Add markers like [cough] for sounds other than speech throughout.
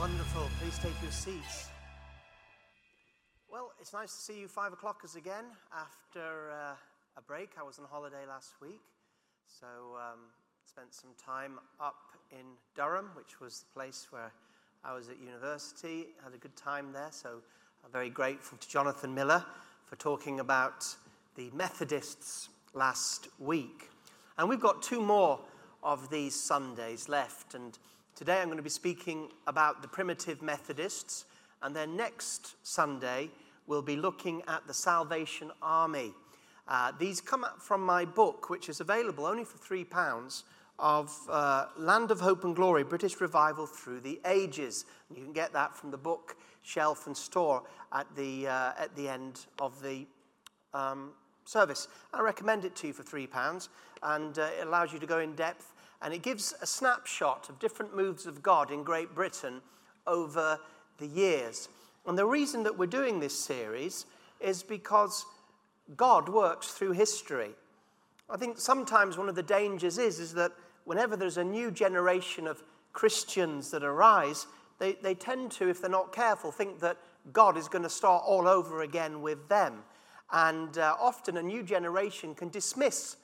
Wonderful. Please take your seats. Well, it's nice to see you five o'clockers again after uh, a break. I was on holiday last week, so um, spent some time up in Durham, which was the place where I was at university. Had a good time there, so I'm very grateful to Jonathan Miller for talking about the Methodists last week. And we've got two more of these Sundays left, and Today I'm going to be speaking about the primitive Methodists, and then next Sunday we'll be looking at the Salvation Army. Uh, these come from my book, which is available only for £3, of uh, Land of Hope and Glory British Revival Through the Ages. And you can get that from the book shelf and store at the, uh, at the end of the um, service. I recommend it to you for £3, and uh, it allows you to go in depth and it gives a snapshot of different moves of God in Great Britain over the years. And the reason that we're doing this series is because God works through history. I think sometimes one of the dangers is, is that whenever there's a new generation of Christians that arise, they, they tend to, if they're not careful, think that God is going to start all over again with them. And uh, often a new generation can dismiss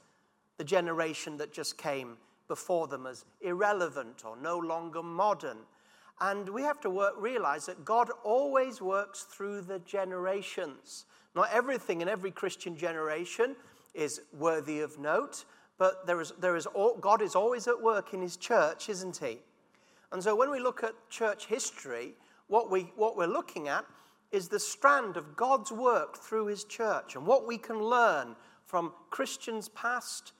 the generation that just came before them as irrelevant or no longer modern. And we have to work, realize that God always works through the generations. Not everything in every Christian generation is worthy of note, but there is, there is all, God is always at work in his church, isn't he? And so when we look at church history, what, we, what we're looking at is the strand of God's work through his church and what we can learn from Christians past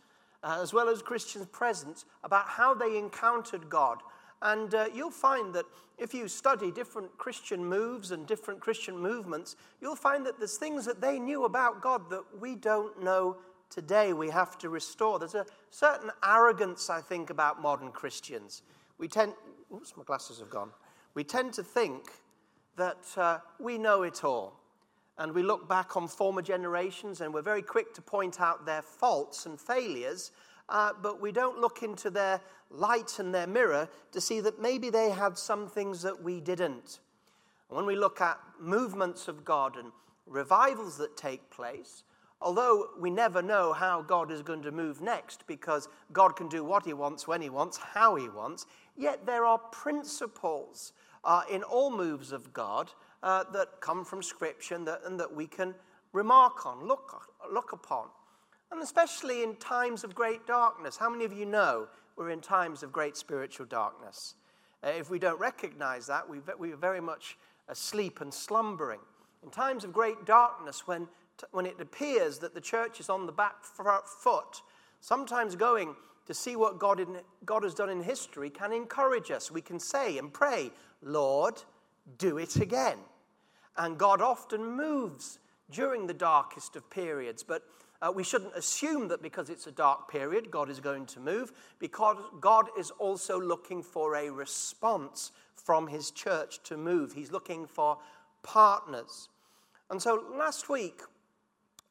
uh, as well as Christians present, about how they encountered God. And uh, you'll find that if you study different Christian moves and different Christian movements, you'll find that there's things that they knew about God that we don't know today. We have to restore. There's a certain arrogance, I think, about modern Christians. We tend, oops, my glasses have gone. We tend to think that uh, we know it all and we look back on former generations and we're very quick to point out their faults and failures, uh, but we don't look into their light and their mirror to see that maybe they had some things that we didn't. And when we look at movements of God and revivals that take place, although we never know how God is going to move next because God can do what He wants, when He wants, how He wants, yet there are principles uh, in all moves of God uh, that come from Scripture and that, and that we can remark on, look, look upon. And especially in times of great darkness. How many of you know we're in times of great spiritual darkness? Uh, if we don't recognize that, we, we're very much asleep and slumbering. In times of great darkness, when, when it appears that the church is on the back foot, sometimes going to see what God, in, God has done in history can encourage us. We can say and pray, Lord, do it again. And God often moves during the darkest of periods, but uh, we shouldn't assume that because it's a dark period, God is going to move, because God is also looking for a response from His church to move. He's looking for partners. And so last week,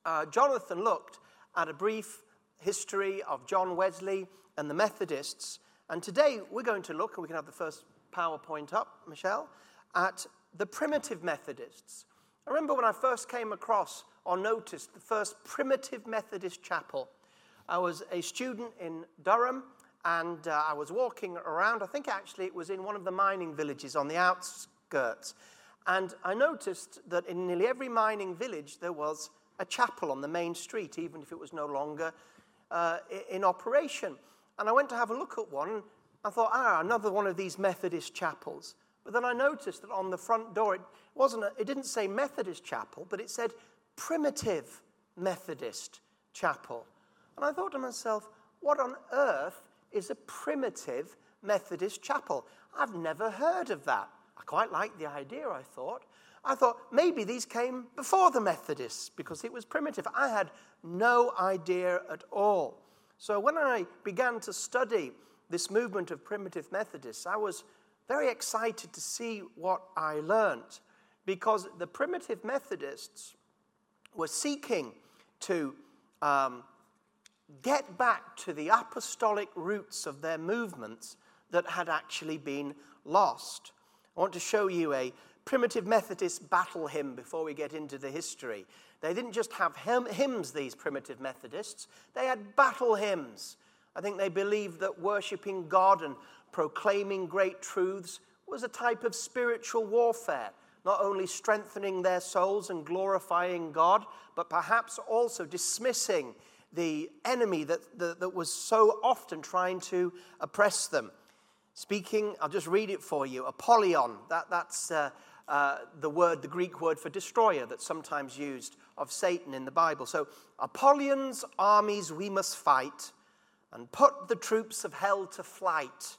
uh, Jonathan looked at a brief history of John Wesley and the Methodists. And today we're going to look, and we can have the first PowerPoint up, Michelle at the primitive Methodists. I remember when I first came across or noticed the first primitive Methodist chapel. I was a student in Durham and uh, I was walking around. I think actually it was in one of the mining villages on the outskirts. And I noticed that in nearly every mining village there was a chapel on the main street, even if it was no longer uh, in operation. And I went to have a look at one. I thought, ah, another one of these Methodist chapels. But then I noticed that on the front door, it, wasn't a, it didn't say Methodist Chapel, but it said Primitive Methodist Chapel. And I thought to myself, what on earth is a primitive Methodist chapel? I've never heard of that. I quite liked the idea, I thought. I thought maybe these came before the Methodists because it was primitive. I had no idea at all. So when I began to study this movement of primitive Methodists, I was very excited to see what I learned because the primitive Methodists were seeking to um, get back to the apostolic roots of their movements that had actually been lost. I want to show you a primitive Methodist battle hymn before we get into the history. They didn't just have hymns, these primitive Methodists, they had battle hymns. I think they believed that worshiping God and proclaiming great truths was a type of spiritual warfare, not only strengthening their souls and glorifying God, but perhaps also dismissing the enemy that, that, that was so often trying to oppress them. Speaking, I'll just read it for you Apollyon, that, that's uh, uh, the word, the Greek word for destroyer, that's sometimes used of Satan in the Bible. So, Apollyon's armies we must fight and put the troops of hell to flight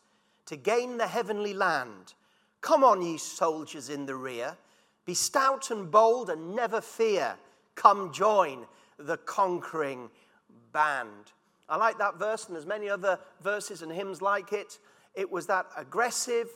to gain the heavenly land. Come on, ye soldiers in the rear, be stout and bold and never fear. Come join the conquering band. I like that verse, and there's many other verses and hymns like it. It was that aggressive,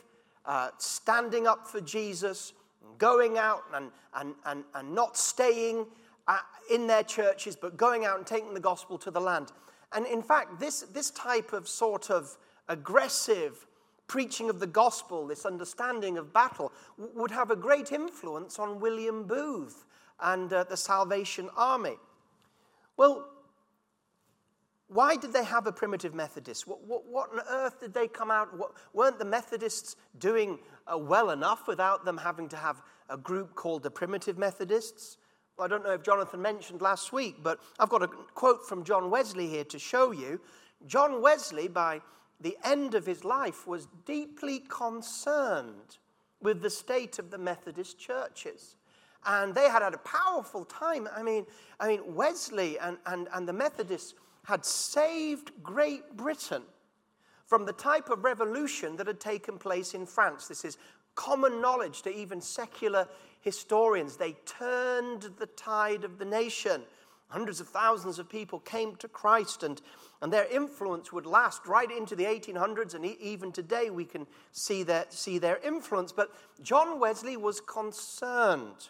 uh, standing up for Jesus, going out and, and, and, and not staying uh, in their churches, but going out and taking the gospel to the land. And in fact, this, this type of sort of aggressive preaching of the gospel, this understanding of battle, w- would have a great influence on William Booth and uh, the Salvation Army. Well, why did they have a primitive Methodist? What, what, what on earth did they come out? What, weren't the Methodists doing uh, well enough without them having to have a group called the Primitive Methodists? Well, I don't know if Jonathan mentioned last week, but I've got a quote from John Wesley here to show you. John Wesley, by the end of his life, was deeply concerned with the state of the Methodist churches and they had had a powerful time. I mean, I mean Wesley and, and, and the Methodists had saved Great Britain from the type of revolution that had taken place in France. This is common knowledge to even secular historians. They turned the tide of the nation. Hundreds of thousands of people came to Christ, and, and their influence would last right into the 1800s, and even today we can see their, see their influence. But John Wesley was concerned.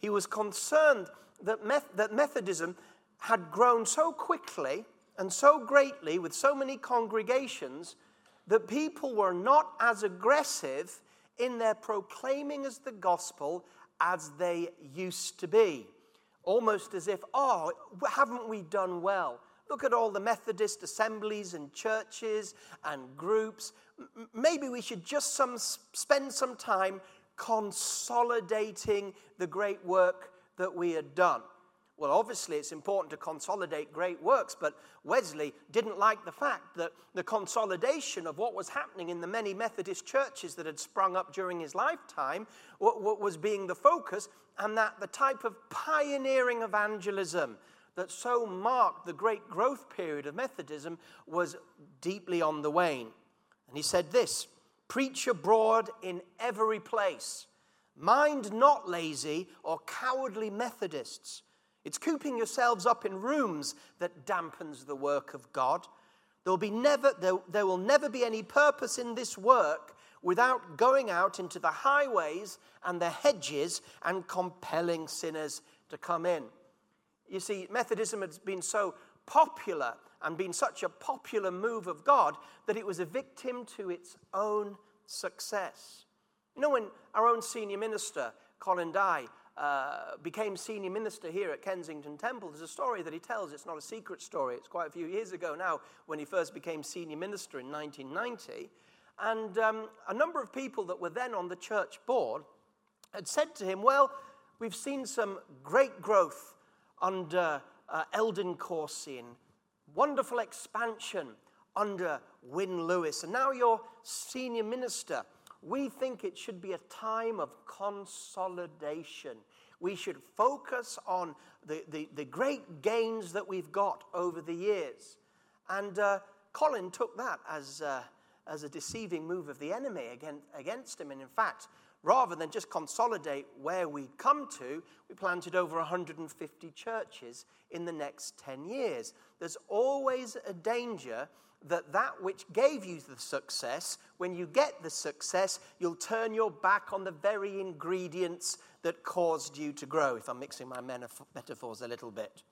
He was concerned that, Meth- that Methodism had grown so quickly and so greatly with so many congregations that people were not as aggressive in their proclaiming as the gospel as they used to be. Almost as if, oh, haven't we done well? Look at all the Methodist assemblies and churches and groups. Maybe we should just some, spend some time consolidating the great work that we had done. Well, obviously, it's important to consolidate great works, but Wesley didn't like the fact that the consolidation of what was happening in the many Methodist churches that had sprung up during his lifetime was being the focus, and that the type of pioneering evangelism that so marked the great growth period of Methodism was deeply on the wane. And he said this Preach abroad in every place. Mind not lazy or cowardly Methodists it's cooping yourselves up in rooms that dampens the work of God. There'll be never, there, there will never be any purpose in this work without going out into the highways and the hedges and compelling sinners to come in. You see, Methodism has been so popular and been such a popular move of God that it was a victim to its own success. You know, when our own senior minister, Colin Dye, uh, became senior minister here at Kensington Temple. There's a story that he tells. It's not a secret story. It's quite a few years ago now when he first became senior minister in 1990. And um, a number of people that were then on the church board had said to him, Well, we've seen some great growth under uh, Eldin Corsian, wonderful expansion under Wynne Lewis, and now you're senior minister we think it should be a time of consolidation. We should focus on the, the, the great gains that we've got over the years. And uh, Colin took that as, uh, as a deceiving move of the enemy against, against him. And in fact, rather than just consolidate where we'd come to, we planted over 150 churches in the next 10 years. There's always a danger that that which gave you the success, when you get the success, you'll turn your back on the very ingredients that caused you to grow, if I'm mixing my metaphors a little bit.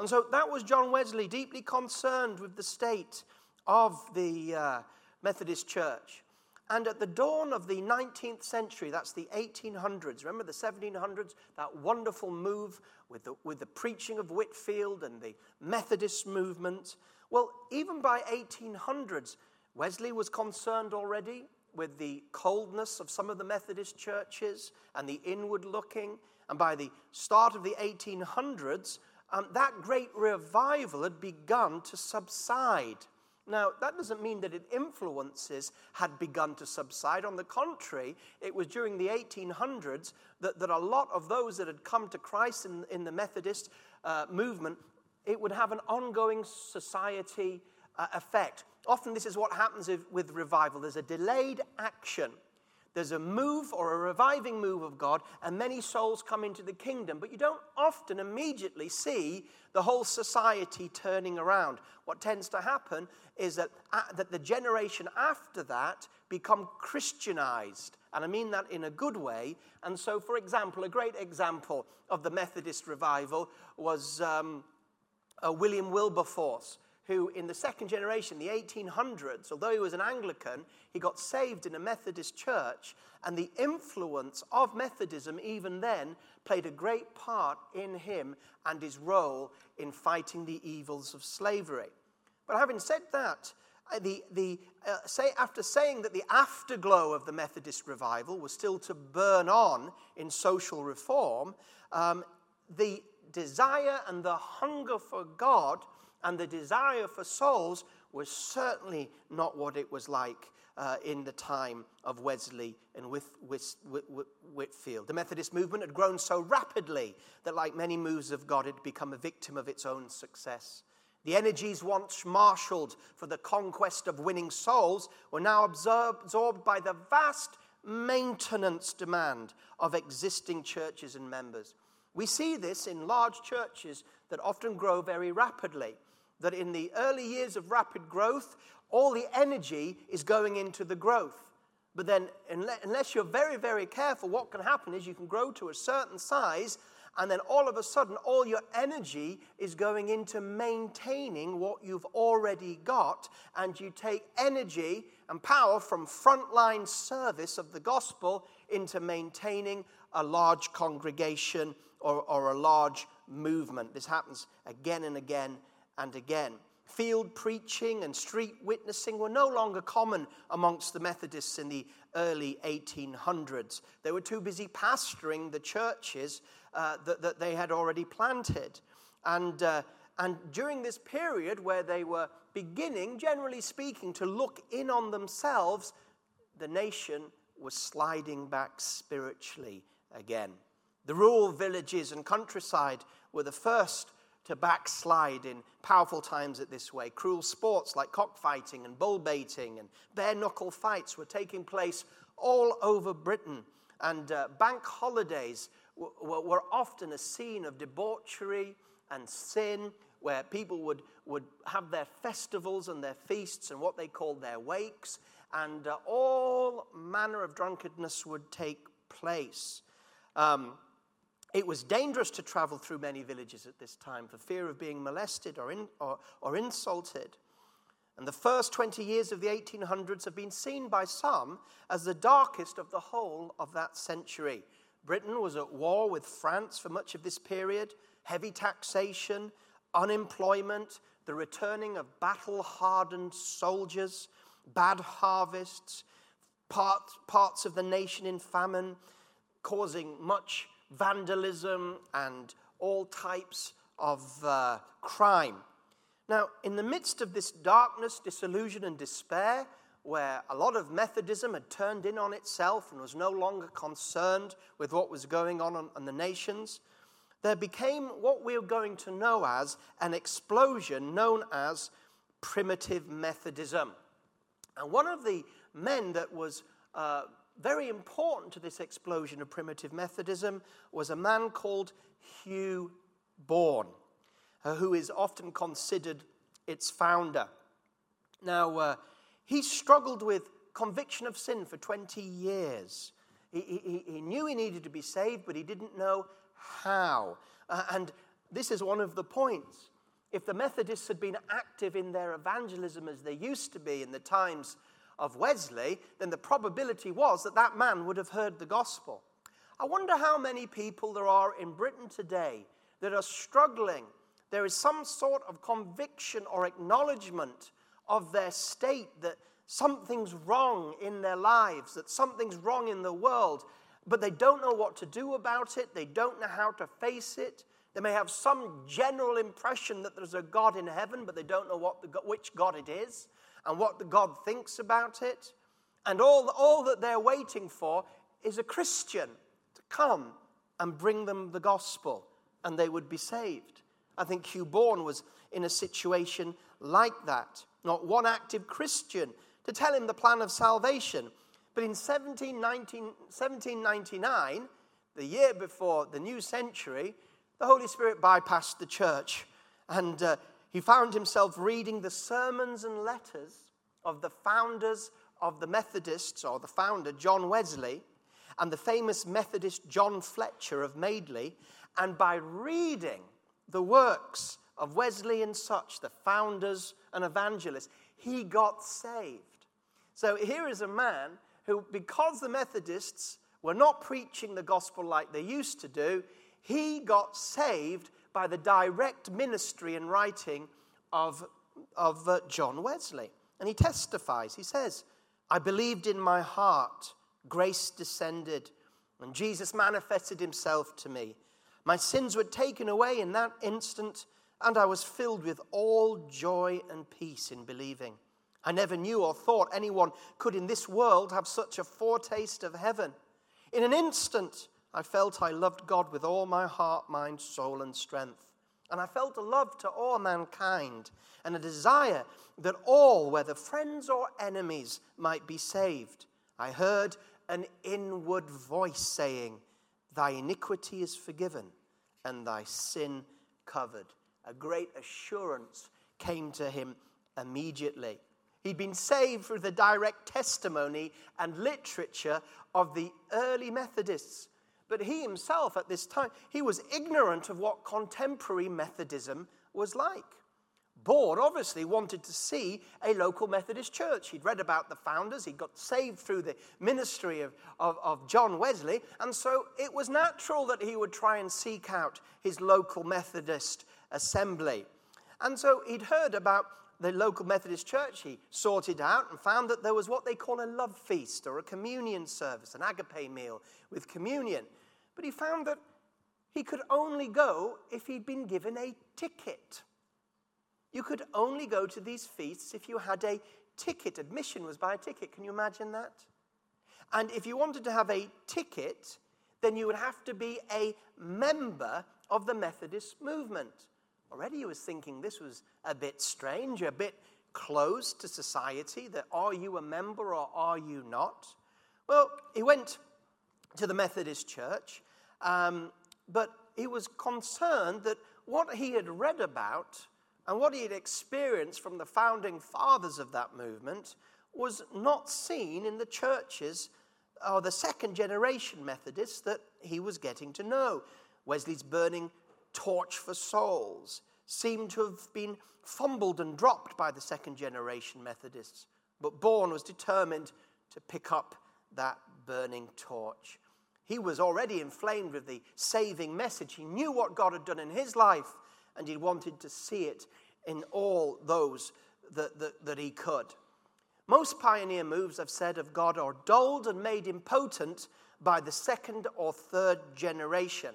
And so that was John Wesley, deeply concerned with the state of the uh, Methodist Church. And at the dawn of the 19th century, that's the 1800s, remember the 1700s, that wonderful move with the, with the preaching of Whitefield and the Methodist movement. Well, even by 1800s, Wesley was concerned already with the coldness of some of the Methodist churches and the inward looking. And by the start of the 1800s, um, that great revival had begun to subside. Now, that doesn't mean that its influences had begun to subside. On the contrary, it was during the 1800s that, that a lot of those that had come to Christ in, in the Methodist uh, movement, it would have an ongoing society uh, effect. Often, this is what happens if, with revival there's a delayed action. There's a move or a reviving move of God, and many souls come into the kingdom, but you don't often immediately see the whole society turning around. What tends to happen is that, uh, that the generation after that become Christianized. And I mean that in a good way. And so, for example, a great example of the Methodist revival was um, uh, William Wilberforce who, in the second generation, the 1800s, although he was an Anglican, he got saved in a Methodist church, and the influence of Methodism, even then, played a great part in him and his role in fighting the evils of slavery. But having said that, uh, the, the, uh, say, after saying that the afterglow of the Methodist revival was still to burn on in social reform, um, the desire and the hunger for God and the desire for souls was certainly not what it was like uh, in the time of Wesley and with, Whitefield. The Methodist movement had grown so rapidly that, like many moves of God, it had become a victim of its own success. The energies once marshaled for the conquest of winning souls were now absorbed by the vast maintenance demand of existing churches and members. We see this in large churches that often grow very rapidly that in the early years of rapid growth, all the energy is going into the growth. But then, unless you're very, very careful, what can happen is you can grow to a certain size, and then all of a sudden, all your energy is going into maintaining what you've already got, and you take energy and power from frontline service of the gospel into maintaining a large congregation or, or a large movement. This happens again and again and again. Field preaching and street witnessing were no longer common amongst the Methodists in the early 1800s. They were too busy pastoring the churches uh, that, that, they had already planted. And, uh, and during this period where they were beginning, generally speaking, to look in on themselves, the nation was sliding back spiritually again. The rural villages and countryside were the first to backslide in powerful times at this way. Cruel sports like cockfighting and bull baiting and bare knuckle fights were taking place all over Britain. And uh, bank holidays w- w- were often a scene of debauchery and sin where people would, would have their festivals and their feasts and what they called their wakes, and uh, all manner of drunkenness would take place. Um, it was dangerous to travel through many villages at this time for fear of being molested or, in, or, or insulted. And the first 20 years of the 1800s have been seen by some as the darkest of the whole of that century. Britain was at war with France for much of this period, heavy taxation, unemployment, the returning of battle hardened soldiers, bad harvests, part, parts of the nation in famine, causing much vandalism and all types of uh, crime. Now, in the midst of this darkness, disillusion, and despair, where a lot of Methodism had turned in on itself and was no longer concerned with what was going on in the nations, there became what we're going to know as an explosion known as primitive Methodism. And one of the men that was uh, very important to this explosion of primitive Methodism was a man called Hugh Bourne, uh, who is often considered its founder. Now, uh, he struggled with conviction of sin for 20 years. He, he, he, knew he needed to be saved, but he didn't know how. Uh, and this is one of the points. If the Methodists had been active in their evangelism as they used to be in the times of Wesley, then the probability was that that man would have heard the gospel. I wonder how many people there are in Britain today that are struggling. There is some sort of conviction or acknowledgement of their state that something's wrong in their lives, that something's wrong in the world, but they don't know what to do about it. They don't know how to face it. They may have some general impression that there's a God in heaven, but they don't know what the, which God it is and what God thinks about it. And all, all that they're waiting for is a Christian to come and bring them the gospel, and they would be saved. I think Hugh Bourne was in a situation like that. Not one active Christian to tell him the plan of salvation. But in 1799, the year before the new century, the Holy Spirit bypassed the church and uh, he found himself reading the sermons and letters of the founders of the Methodists, or the founder, John Wesley, and the famous Methodist John Fletcher of Madeley. And by reading the works of Wesley and such, the founders and evangelists, he got saved. So here is a man who, because the Methodists were not preaching the gospel like they used to do, he got saved by the direct ministry and writing of, of uh, John Wesley. And he testifies, he says, I believed in my heart, grace descended, and Jesus manifested himself to me. My sins were taken away in that instant, and I was filled with all joy and peace in believing. I never knew or thought anyone could in this world have such a foretaste of heaven. In an instant, I felt I loved God with all my heart, mind, soul, and strength. And I felt a love to all mankind and a desire that all, whether friends or enemies, might be saved. I heard an inward voice saying, Thy iniquity is forgiven and thy sin covered. A great assurance came to him immediately. He'd been saved through the direct testimony and literature of the early Methodists. But he himself, at this time, he was ignorant of what contemporary Methodism was like. Bourne obviously wanted to see a local Methodist church. He'd read about the founders, He'd got saved through the ministry of, of, of, John Wesley, and so it was natural that he would try and seek out his local Methodist assembly. And so he'd heard about the local Methodist church, he sorted out and found that there was what they call a love feast or a communion service, an agape meal with communion. But he found that he could only go if he'd been given a ticket. You could only go to these feasts if you had a ticket. Admission was by a ticket. Can you imagine that? And if you wanted to have a ticket, then you would have to be a member of the Methodist movement. Already he was thinking this was a bit strange, a bit close to society, that are you a member or are you not? Well, he went to the Methodist Church, um, but he was concerned that what he had read about and what he had experienced from the founding fathers of that movement was not seen in the churches or the second generation Methodists that he was getting to know. Wesley's burning torch for souls seemed to have been fumbled and dropped by the second generation Methodists. But Bourne was determined to pick up that burning torch. He was already inflamed with the saving message. He knew what God had done in his life, and he wanted to see it in all those that, that, that he could. Most pioneer moves, I've said, of God are dulled and made impotent by the second or third generation.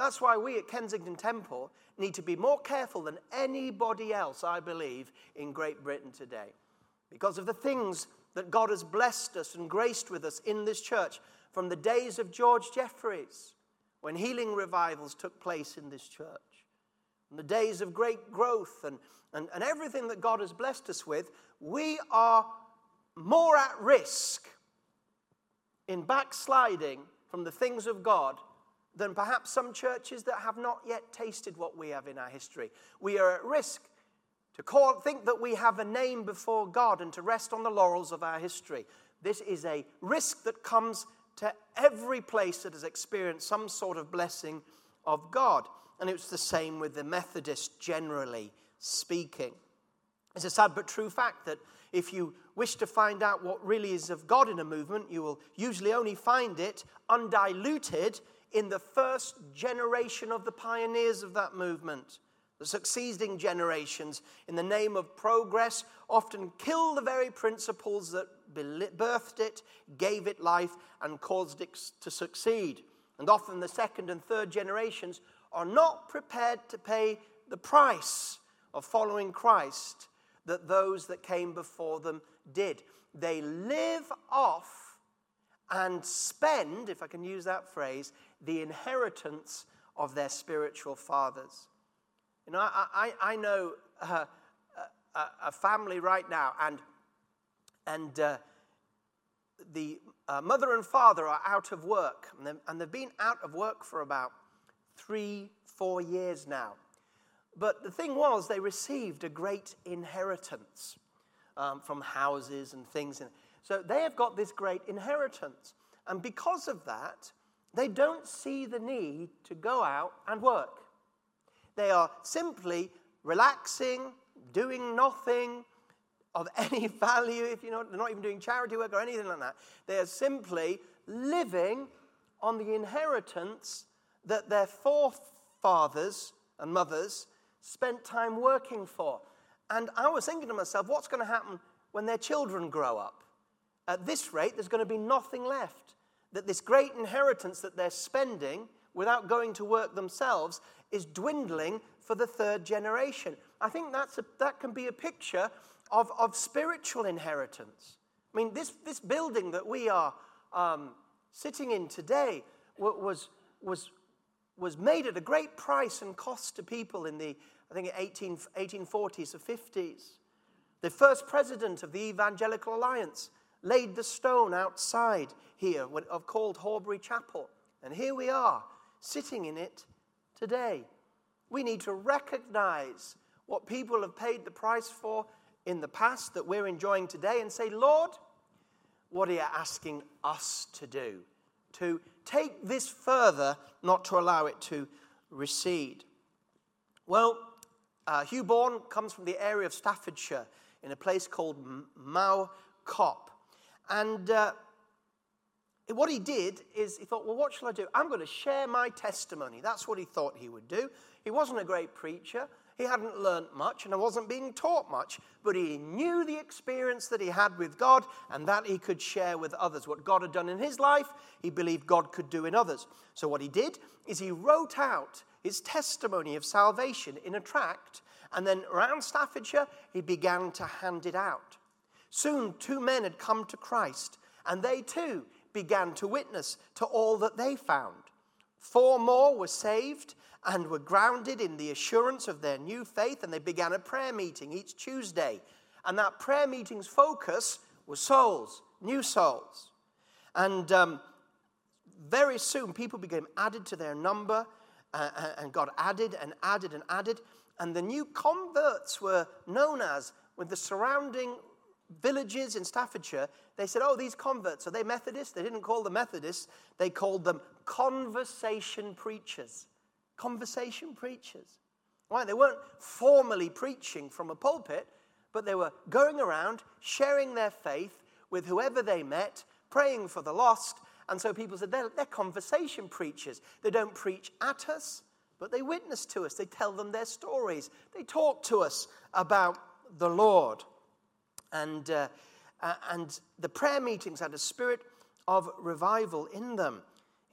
That's why we at Kensington Temple need to be more careful than anybody else, I believe, in Great Britain today. Because of the things that God has blessed us and graced with us in this church from the days of George Jeffreys, when healing revivals took place in this church, in the days of great growth and, and, and everything that God has blessed us with, we are more at risk in backsliding from the things of God than perhaps some churches that have not yet tasted what we have in our history. We are at risk to call, think that we have a name before God and to rest on the laurels of our history. This is a risk that comes to every place that has experienced some sort of blessing of God. And it's the same with the Methodists, generally speaking. It's a sad but true fact that If you wish to find out what really is of God in a movement, you will usually only find it undiluted in the first generation of the pioneers of that movement. The succeeding generations, in the name of progress, often kill the very principles that birthed it, gave it life, and caused it to succeed. And often the second and third generations are not prepared to pay the price of following Christ that those that came before them did. They live off and spend, if I can use that phrase, the inheritance of their spiritual fathers. You know, I, I, I know uh, a, a, family right now, and, and uh, the uh, mother and father are out of work, and, and they've been out of work for about three, four years now. But the thing was, they received a great inheritance um, from houses and things. And So they have got this great inheritance. And because of that, they don't see the need to go out and work. They are simply relaxing, doing nothing of [laughs] any value, if you know, they're not even doing charity work or anything like that. They are simply living on the inheritance that their forefathers and mothers spent time working for. And I was thinking to myself, what's going to happen when their children grow up? At this rate, there's going to be nothing left. That this great inheritance that they're spending without going to work themselves is dwindling for the third generation. I think that's a, that can be a picture of, of spiritual inheritance. I mean, this, this building that we are um, sitting in today was, was, was made at a great price and cost to people in the, I think, 18, 1840s or 50s. The first president of the Evangelical Alliance laid the stone outside here of called Horbury Chapel. And here we are, sitting in it today. We need to recognize what people have paid the price for in the past that we're enjoying today and say, Lord, what are you asking us to do? To take this further, not to allow it to recede. Well, uh, Hugh Bourne comes from the area of Staffordshire in a place called Mow Cop. And uh, what he did is he thought, well, what shall I do? I'm going to share my testimony. That's what he thought he would do. He wasn't a great preacher. He hadn't learnt much and wasn't being taught much, but he knew the experience that he had with God and that he could share with others. What God had done in his life, he believed God could do in others. So, what he did is he wrote out his testimony of salvation in a tract, and then around Staffordshire, he began to hand it out. Soon, two men had come to Christ, and they too began to witness to all that they found. Four more were saved, and were grounded in the assurance of their new faith, and they began a prayer meeting each Tuesday. And that prayer meeting's focus was souls, new souls. And um, very soon, people became added to their number, uh, uh, and got added and added and added. And the new converts were known as, with the surrounding villages in Staffordshire, they said, Oh, these converts, are they Methodists? They didn't call them Methodists, they called them conversation preachers conversation preachers. Right? They weren't formally preaching from a pulpit, but they were going around sharing their faith with whoever they met, praying for the lost. And so people said they're, they're conversation preachers. They don't preach at us, but they witness to us. They tell them their stories. They talk to us about the Lord. And, uh, and the prayer meetings had a spirit of revival in them,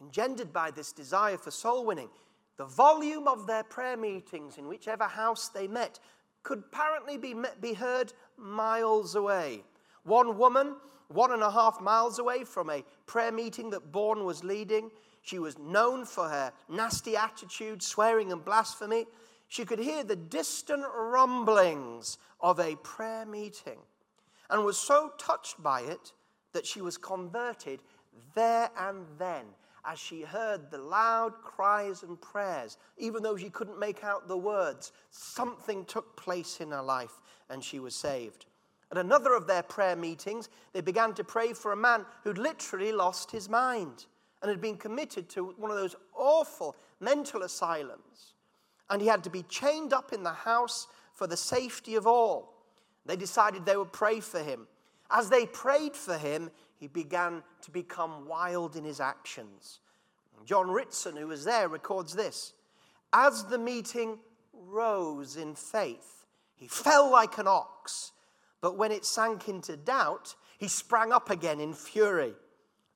engendered by this desire for soul winning. The volume of their prayer meetings in whichever house they met could apparently be, be heard miles away. One woman, one and a half miles away from a prayer meeting that Bourne was leading, she was known for her nasty attitude, swearing and blasphemy. She could hear the distant rumblings of a prayer meeting and was so touched by it that she was converted there and then as she heard the loud cries and prayers, even though she couldn't make out the words, something took place in her life and she was saved. At another of their prayer meetings, they began to pray for a man who'd literally lost his mind and had been committed to one of those awful mental asylums. And he had to be chained up in the house for the safety of all. They decided they would pray for him. As they prayed for him, he began to become wild in his actions. John Ritson, who was there, records this As the meeting rose in faith, he fell like an ox, but when it sank into doubt, he sprang up again in fury.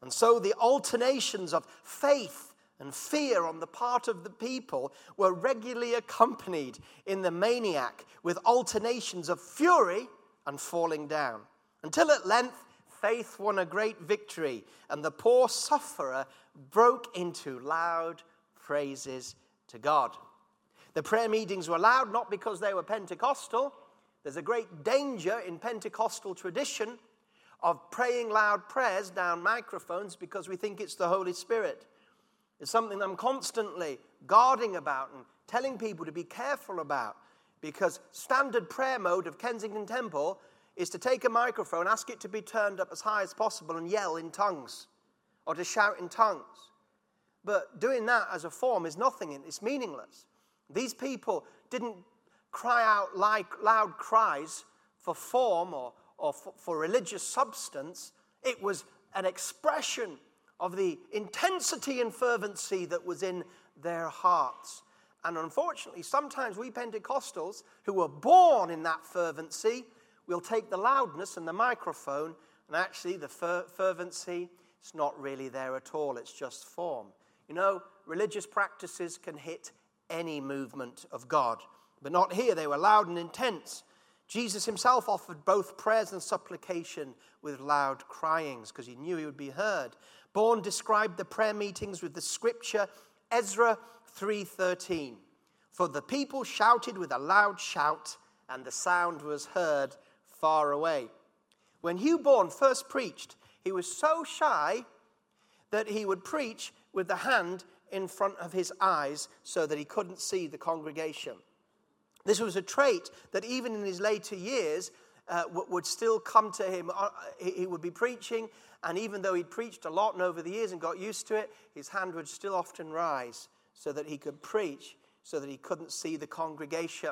And so the alternations of faith and fear on the part of the people were regularly accompanied in the maniac with alternations of fury and falling down. Until at length, faith won a great victory, and the poor sufferer broke into loud praises to God. The prayer meetings were loud not because they were Pentecostal. There's a great danger in Pentecostal tradition of praying loud prayers down microphones because we think it's the Holy Spirit. It's something I'm constantly guarding about and telling people to be careful about because standard prayer mode of Kensington Temple is to take a microphone, ask it to be turned up as high as possible, and yell in tongues or to shout in tongues. But doing that as a form is nothing, it's meaningless. These people didn't cry out like loud cries for form or, or for, for religious substance, it was an expression of the intensity and fervency that was in their hearts. And unfortunately, sometimes we Pentecostals who were born in that fervency will take the loudness and the microphone, and actually, the fer- fervency is not really there at all. It's just form. You know, religious practices can hit any movement of God, but not here. They were loud and intense. Jesus himself offered both prayers and supplication with loud cryings because he knew he would be heard. Bourne described the prayer meetings with the scripture Ezra 3:13. For the people shouted with a loud shout and the sound was heard far away. When Hugh Bourne first preached, he was so shy that he would preach with the hand in front of his eyes so that he couldn't see the congregation. This was a trait that even in his later years uh, would still come to him. Uh, he would be preaching, and even though he'd preached a lot and over the years and got used to it, his hand would still often rise so that he could preach, so that he couldn't see the congregation.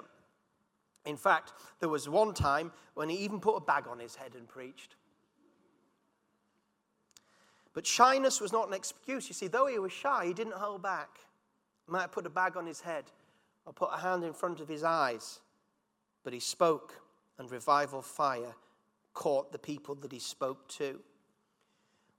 In fact, there was one time when he even put a bag on his head and preached. But shyness was not an excuse. You see, though he was shy, he didn't hold back. He might have put a bag on his head or put a hand in front of his eyes. But he spoke, and revival fire caught the people that he spoke to.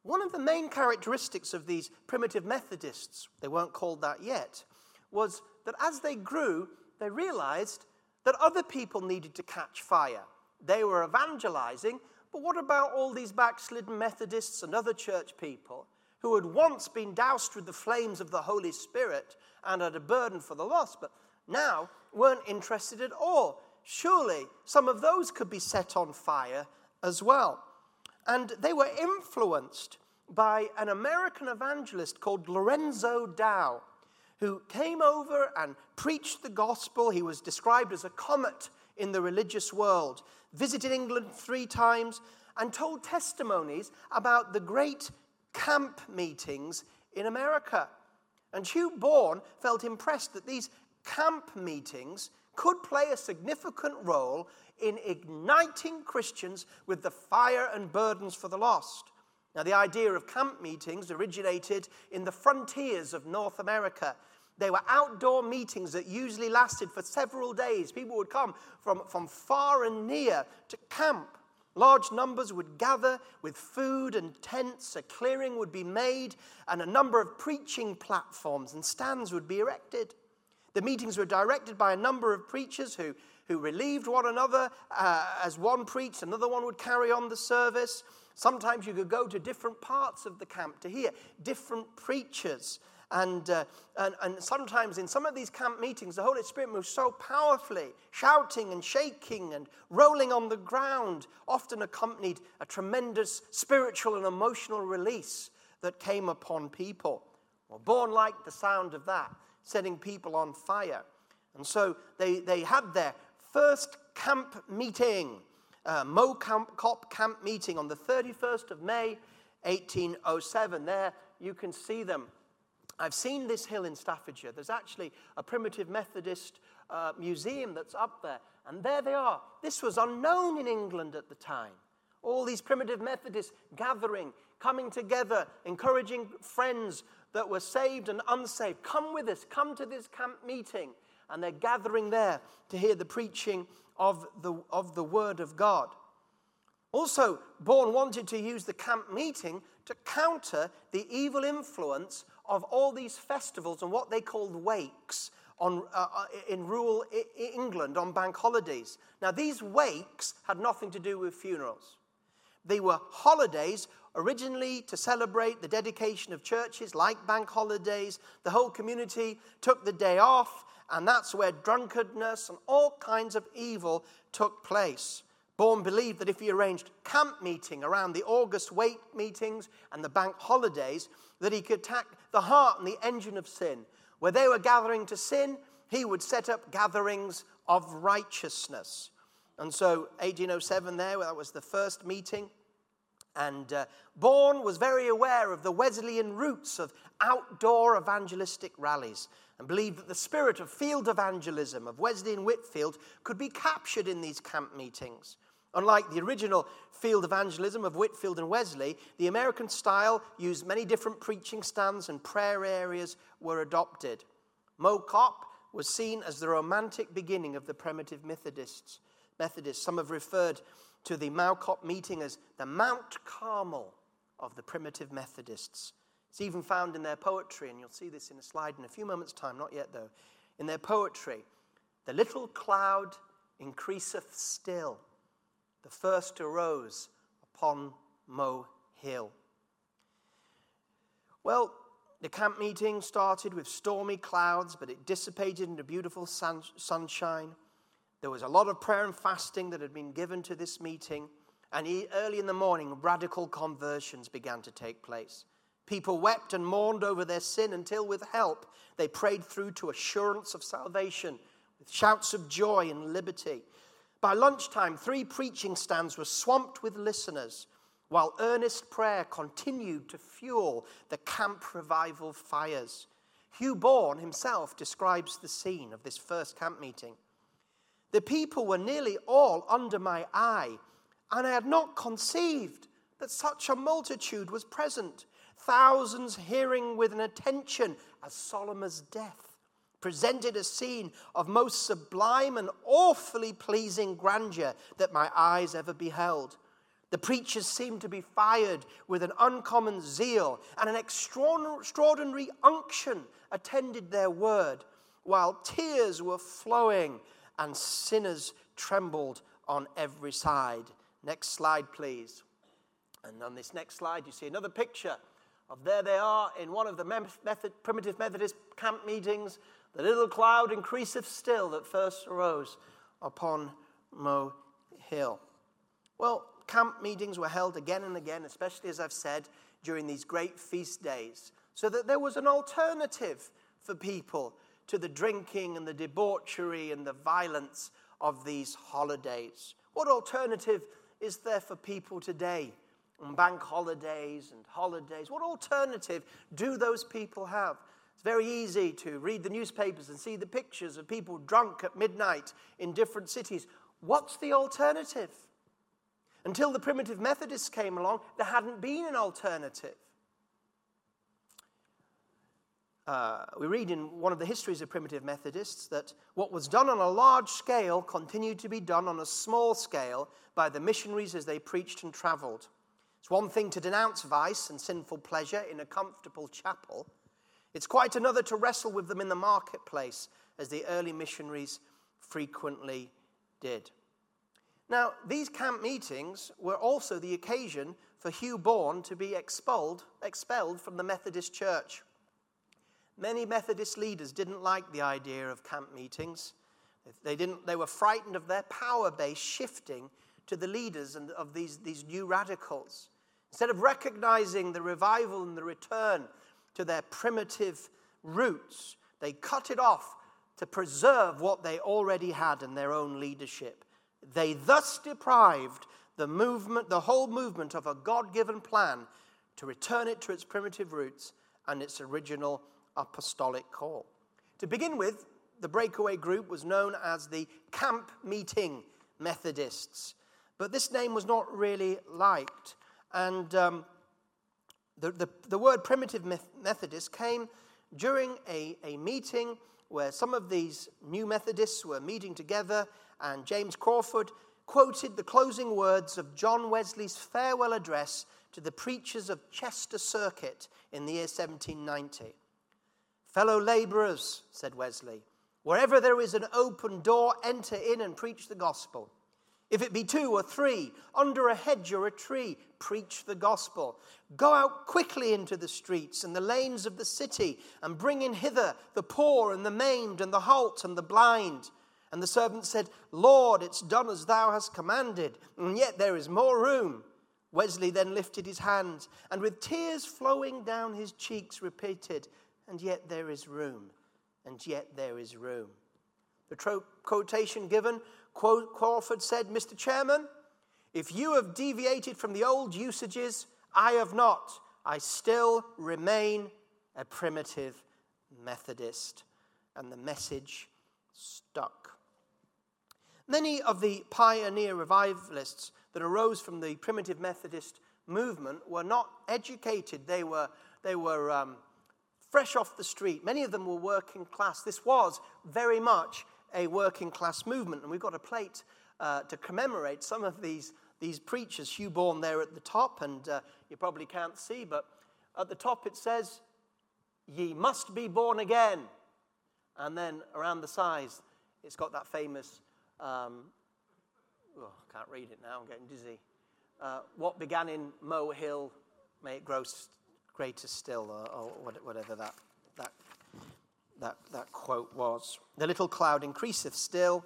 One of the main characteristics of these primitive Methodists, they weren't called that yet, was that as they grew, they realized that other people needed to catch fire. They were evangelizing, but what about all these backslidden Methodists and other church people who had once been doused with the flames of the Holy Spirit and had a burden for the lost, but now weren't interested at all? Surely some of those could be set on fire as well. And they were influenced by an American evangelist called Lorenzo Dow who came over and preached the gospel. He was described as a comet in the religious world, visited England three times, and told testimonies about the great camp meetings in America. And Hugh Bourne felt impressed that these camp meetings could play a significant role in igniting Christians with the fire and burdens for the lost. Now, the idea of camp meetings originated in the frontiers of North America they were outdoor meetings that usually lasted for several days. People would come from, from far and near to camp. Large numbers would gather with food and tents, a clearing would be made, and a number of preaching platforms and stands would be erected. The meetings were directed by a number of preachers who, who relieved one another uh, as one preached, another one would carry on the service. Sometimes you could go to different parts of the camp to hear different preachers. And, uh, and, and sometimes in some of these camp meetings, the Holy Spirit moves so powerfully, shouting and shaking and rolling on the ground, often accompanied a tremendous spiritual and emotional release that came upon people. Well, Bourne liked the sound of that, setting people on fire. And so they, they had their first camp meeting, uh, Mow Camp, Cop camp meeting on the 31st of May, 1807. There you can see them I've seen this hill in Staffordshire. There's actually a primitive Methodist uh, museum that's up there. And there they are. This was unknown in England at the time. All these primitive Methodists gathering, coming together, encouraging friends that were saved and unsaved. Come with us, come to this camp meeting. And they're gathering there to hear the preaching of the, of the Word of God. Also, Bourne wanted to use the camp meeting to counter the evil influence of all these festivals and what they called wakes on, uh, uh in rural England on bank holidays. Now, these wakes had nothing to do with funerals. They were holidays originally to celebrate the dedication of churches like bank holidays. The whole community took the day off, and that's where drunkenness and all kinds of evil took place. Bourne believed that if he arranged camp meeting around the August wake meetings and the bank holidays, that he could attack the heart and the engine of sin. Where they were gathering to sin, he would set up gatherings of righteousness. And so, 1807, there, that was the first meeting. And uh, Bourne was very aware of the Wesleyan roots of outdoor evangelistic rallies and believed that the spirit of field evangelism of Wesley and Whitefield could be captured in these camp meetings. Unlike the original field evangelism of Whitefield and Wesley, the American style used many different preaching stands and prayer areas were adopted. Mow Cop was seen as the romantic beginning of the primitive Methodists. Methodists. Some have referred to the Mow Cop meeting as the Mount Carmel of the primitive Methodists. It's even found in their poetry, and you'll see this in a slide in a few moments' time, not yet though. In their poetry, the little cloud increaseth still the first arose upon Mow Hill. Well, the camp meeting started with stormy clouds, but it dissipated into beautiful sun- sunshine. There was a lot of prayer and fasting that had been given to this meeting, and early in the morning, radical conversions began to take place. People wept and mourned over their sin until, with help, they prayed through to assurance of salvation with shouts of joy and liberty. By lunchtime, three preaching stands were swamped with listeners, while earnest prayer continued to fuel the camp revival fires. Hugh Bourne himself describes the scene of this first camp meeting. The people were nearly all under my eye, and I had not conceived that such a multitude was present, thousands hearing with an attention as solemn as death presented a scene of most sublime and awfully pleasing grandeur that my eyes ever beheld. The preachers seemed to be fired with an uncommon zeal, and an extraordinary unction attended their word, while tears were flowing and sinners trembled on every side. Next slide, please. And on this next slide, you see another picture of there they are in one of the method, primitive Methodist camp meetings the little cloud increaseth still that first arose upon Mow Hill. Well, camp meetings were held again and again, especially as I've said, during these great feast days, so that there was an alternative for people to the drinking and the debauchery and the violence of these holidays. What alternative is there for people today on bank holidays and holidays? What alternative do those people have? It's very easy to read the newspapers and see the pictures of people drunk at midnight in different cities. What's the alternative? Until the primitive Methodists came along, there hadn't been an alternative. Uh, we read in one of the histories of primitive Methodists that what was done on a large scale continued to be done on a small scale by the missionaries as they preached and traveled. It's one thing to denounce vice and sinful pleasure in a comfortable chapel, it's quite another to wrestle with them in the marketplace, as the early missionaries frequently did. Now, these camp meetings were also the occasion for Hugh Bourne to be expelled, expelled from the Methodist Church. Many Methodist leaders didn't like the idea of camp meetings. They, didn't, they were frightened of their power base shifting to the leaders and of these, these new radicals. Instead of recognizing the revival and the return to their primitive roots. They cut it off to preserve what they already had in their own leadership. They thus deprived the movement, the whole movement of a God given plan to return it to its primitive roots and its original apostolic call. To begin with, the breakaway group was known as the Camp Meeting Methodists. But this name was not really liked. And um, the, the, the, word primitive Methodist came during a, a meeting where some of these new Methodists were meeting together, and James Crawfoot quoted the closing words of John Wesley's farewell address to the preachers of Chester Circuit in the year 1790. Fellow laborers, said Wesley, wherever there is an open door, enter in and preach the gospel. If it be two or three, under a hedge or a tree, preach the gospel. Go out quickly into the streets and the lanes of the city, and bring in hither the poor and the maimed and the halt and the blind. And the servant said, Lord, it's done as thou hast commanded, and yet there is more room. Wesley then lifted his hands, and with tears flowing down his cheeks, repeated, And yet there is room, and yet there is room. The tro- quotation given quote, Crawfoot said, Mr. Chairman, if you have deviated from the old usages, I have not. I still remain a primitive Methodist. And the message stuck. Many of the pioneer revivalists that arose from the primitive Methodist movement were not educated. They were, they were um, fresh off the street. Many of them were working class. This was very much a working class movement. And we've got a plate uh, to commemorate some of these, these preachers. Hugh Bourne there at the top, and uh, you probably can't see, but at the top it says, Ye must be born again. And then around the sides, it's got that famous, um, oh, I can't read it now, I'm getting dizzy. Uh, what began in Mow Hill, may it grow greater still, or, or whatever that, that that, that quote was. The little cloud increaseth still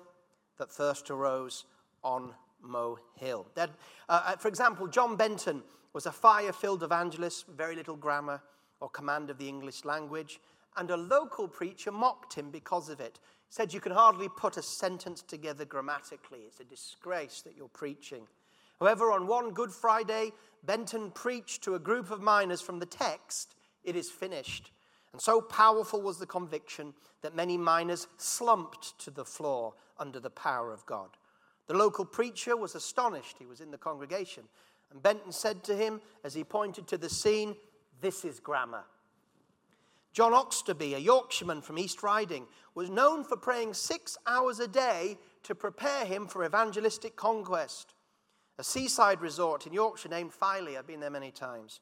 that first arose on Mow Hill. Uh, uh, for example, John Benton was a fire filled evangelist, very little grammar or command of the English language, and a local preacher mocked him because of it. Said, You can hardly put a sentence together grammatically. It's a disgrace that you're preaching. However, on one Good Friday, Benton preached to a group of miners from the text, It is finished. And so powerful was the conviction that many miners slumped to the floor under the power of God. The local preacher was astonished. He was in the congregation. And Benton said to him, as he pointed to the scene, This is grammar. John Oxtoby, a Yorkshireman from East Riding, was known for praying six hours a day to prepare him for evangelistic conquest. A seaside resort in Yorkshire named Filey, I've been there many times,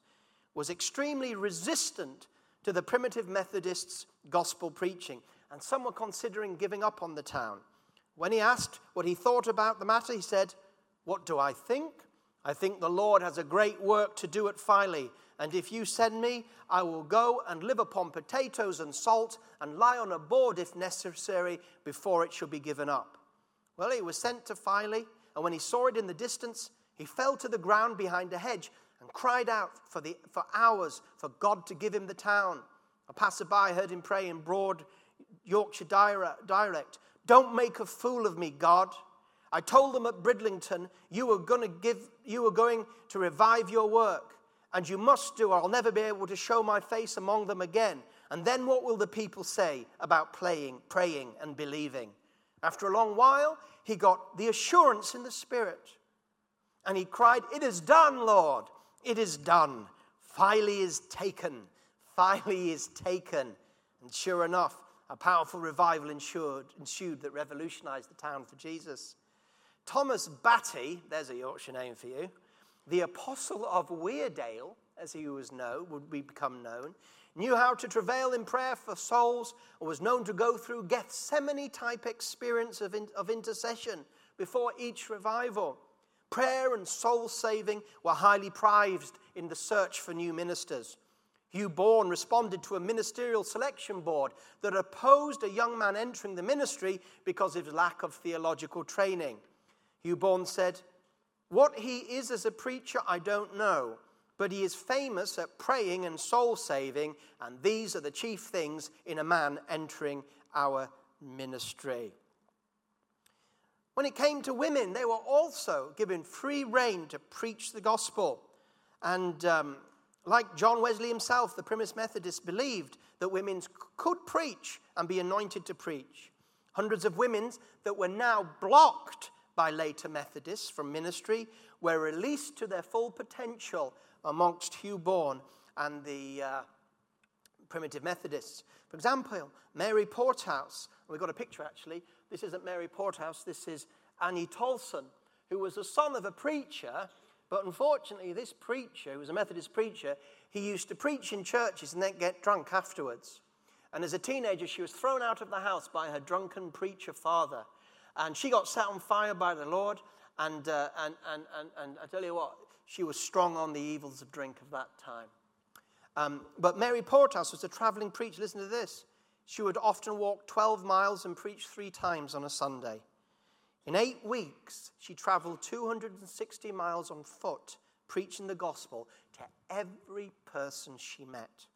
was extremely resistant to the primitive Methodists' gospel preaching, and some were considering giving up on the town. When he asked what he thought about the matter, he said, What do I think? I think the Lord has a great work to do at Filey, and if you send me, I will go and live upon potatoes and salt and lie on a board if necessary before it shall be given up. Well, he was sent to Filey, and when he saw it in the distance, he fell to the ground behind a hedge and cried out for, the, for hours for God to give him the town. A passerby heard him pray in broad Yorkshire dialect Don't make a fool of me, God. I told them at Bridlington, you were, going to give, you were going to revive your work, and you must do, or I'll never be able to show my face among them again. And then what will the people say about playing, praying, and believing? After a long while, he got the assurance in the Spirit. And he cried, It is done, Lord. It is done. Filey is taken. Filey is taken. And sure enough, a powerful revival ensued, ensued that revolutionized the town for Jesus. Thomas Batty, there's a Yorkshire name for you, the apostle of Weardale, as he was known, would become known, knew how to travail in prayer for souls, and was known to go through Gethsemane type experience of, in, of intercession before each revival. Prayer and soul saving were highly prized in the search for new ministers. Hugh Bourne responded to a ministerial selection board that opposed a young man entering the ministry because of his lack of theological training. Hugh Bourne said, What he is as a preacher, I don't know, but he is famous at praying and soul saving, and these are the chief things in a man entering our ministry. When it came to women, they were also given free rein to preach the gospel. And um, like John Wesley himself, the primitive Methodists believed that women could preach and be anointed to preach. Hundreds of women that were now blocked by later Methodists from ministry were released to their full potential amongst Hugh Bourne and the uh, primitive Methodists. For example, Mary Porthouse, we've got a picture actually. This isn't Mary Porthouse, this is Annie Tolson, who was the son of a preacher, but unfortunately, this preacher, who was a Methodist preacher, he used to preach in churches and then get drunk afterwards. And as a teenager, she was thrown out of the house by her drunken preacher father. And she got set on fire by the Lord. And, uh, and, and, and, and I tell you what, she was strong on the evils of drink of that time. Um, but Mary Porthouse was a traveling preacher. Listen to this. She would often walk 12 miles and preach three times on a Sunday. In eight weeks, she traveled 260 miles on foot, preaching the gospel to every person she met.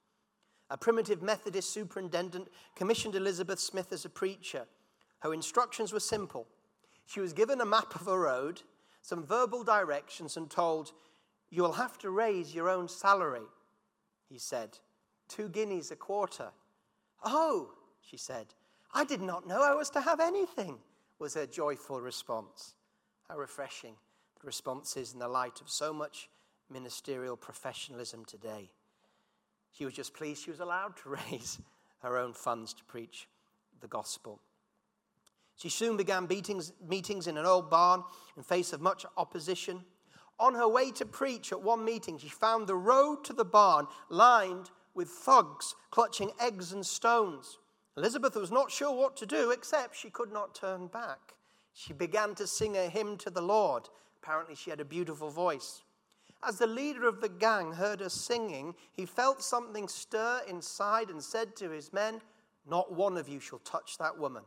A primitive Methodist superintendent commissioned Elizabeth Smith as a preacher. Her instructions were simple. She was given a map of a road, some verbal directions, and told, You will have to raise your own salary he said. Two guineas a quarter. Oh, she said, I did not know I was to have anything, was her joyful response. How refreshing the response is in the light of so much ministerial professionalism today. She was just pleased she was allowed to [laughs] raise her own funds to preach the gospel. She soon began meetings, meetings in an old barn in face of much opposition. On her way to preach at one meeting, she found the road to the barn lined with thugs clutching eggs and stones. Elizabeth was not sure what to do, except she could not turn back. She began to sing a hymn to the Lord. Apparently, she had a beautiful voice. As the leader of the gang heard her singing, he felt something stir inside and said to his men, Not one of you shall touch that woman.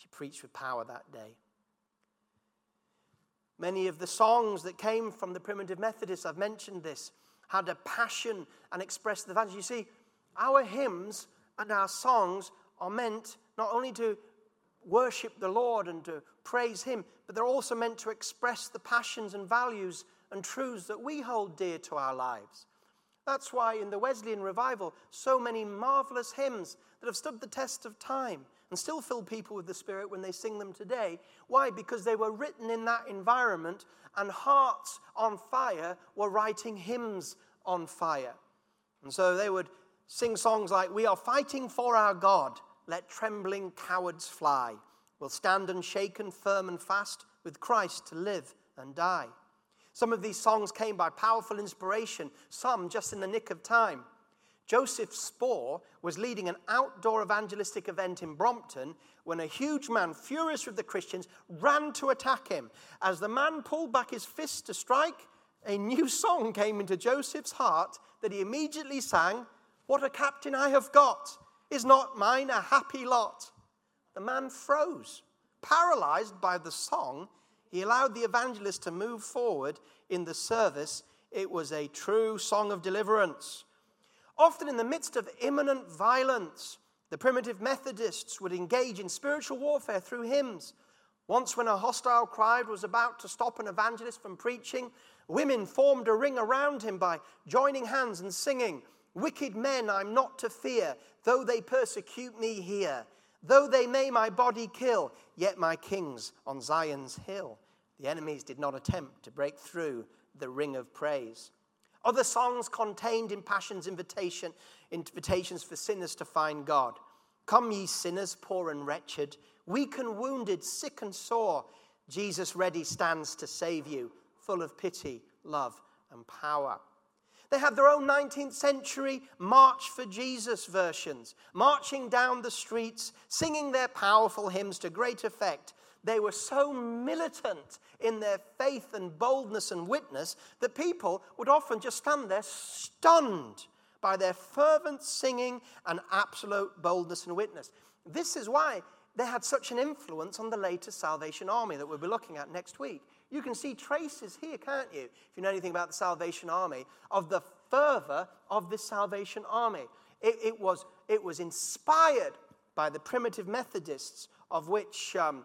She preached with power that day. Many of the songs that came from the primitive Methodists, I've mentioned this, had a passion and expressed the values. You see, our hymns and our songs are meant not only to worship the Lord and to praise Him, but they're also meant to express the passions and values and truths that we hold dear to our lives. That's why in the Wesleyan revival, so many marvelous hymns that have stood the test of time and still fill people with the Spirit when they sing them today. Why? Because they were written in that environment, and hearts on fire were writing hymns on fire. And so they would sing songs like, We are fighting for our God, let trembling cowards fly. We'll stand unshaken, firm and fast, with Christ to live and die. Some of these songs came by powerful inspiration, some just in the nick of time. Joseph Spoor was leading an outdoor evangelistic event in Brompton when a huge man, furious with the Christians, ran to attack him. As the man pulled back his fist to strike, a new song came into Joseph's heart that he immediately sang What a captain I have got! Is not mine a happy lot? The man froze. Paralyzed by the song, he allowed the evangelist to move forward in the service. It was a true song of deliverance. Often, in the midst of imminent violence, the primitive Methodists would engage in spiritual warfare through hymns. Once, when a hostile crowd was about to stop an evangelist from preaching, women formed a ring around him by joining hands and singing, Wicked men I'm not to fear, though they persecute me here. Though they may my body kill, yet my king's on Zion's hill. The enemies did not attempt to break through the ring of praise. Other songs contained in Passion's invitation, invitations for sinners to find God. Come, ye sinners, poor and wretched, weak and wounded, sick and sore. Jesus ready stands to save you, full of pity, love, and power. They have their own 19th century March for Jesus versions, marching down the streets, singing their powerful hymns to great effect, they were so militant in their faith and boldness and witness that people would often just stand there stunned by their fervent singing and absolute boldness and witness. This is why they had such an influence on the later Salvation Army that we'll be looking at next week. You can see traces here, can't you, if you know anything about the Salvation Army, of the fervor of the Salvation Army. It, it was, it was inspired by the primitive Methodists, of which um,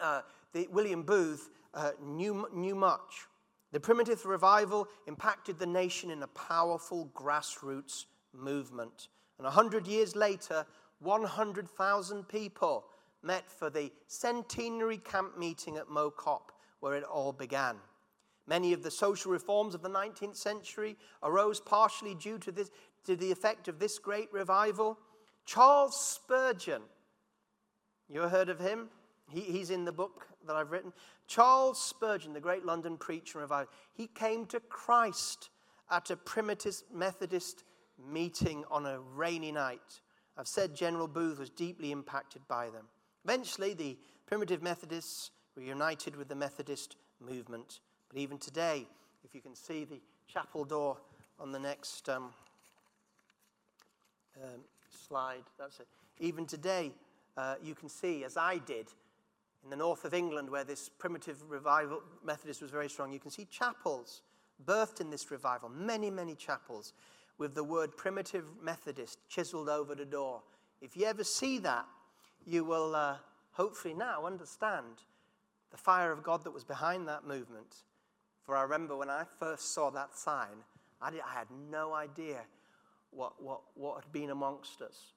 uh, the, William Booth uh, knew, knew much. The primitive revival impacted the nation in a powerful grassroots movement. And 100 years later, 100,000 people met for the centenary camp meeting at Mow Cop, where it all began. Many of the social reforms of the 19th century arose partially due to, this, to the effect of this great revival. Charles Spurgeon, you heard of him? He, he's in the book that I've written. Charles Spurgeon, the great London preacher and revival, he came to Christ at a primitive Methodist meeting on a rainy night. I've said General Booth was deeply impacted by them. Eventually, the primitive Methodists were united with the Methodist movement. But even today, if you can see the chapel door on the next um, um, slide, that's it. Even today, uh, you can see, as I did, in the north of England, where this primitive revival Methodist was very strong, you can see chapels birthed in this revival, many, many chapels, with the word primitive Methodist chiseled over the door. If you ever see that, you will uh, hopefully now understand the fire of God that was behind that movement. For I remember when I first saw that sign, I, did, I had no idea what, what, what had been amongst us.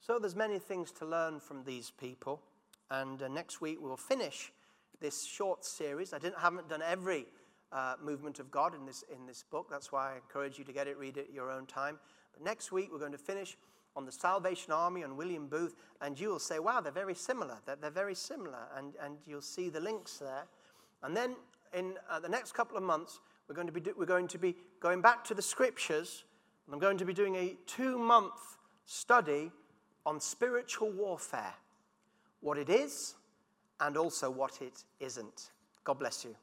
So there's many things to learn from these people. And uh, next week we'll finish this short series. I didn't, haven't done every uh, movement of God in this, in this book. That's why I encourage you to get it, read it at your own time. But next week we're going to finish on the Salvation Army and William Booth, and you will say, wow, they're very similar. They're, they're very similar. And, and you'll see the links there. And then in uh, the next couple of months, we're going, to be do, we're going to be going back to the scriptures, and I'm going to be doing a two month study on spiritual warfare what it is and also what it isn't. God bless you.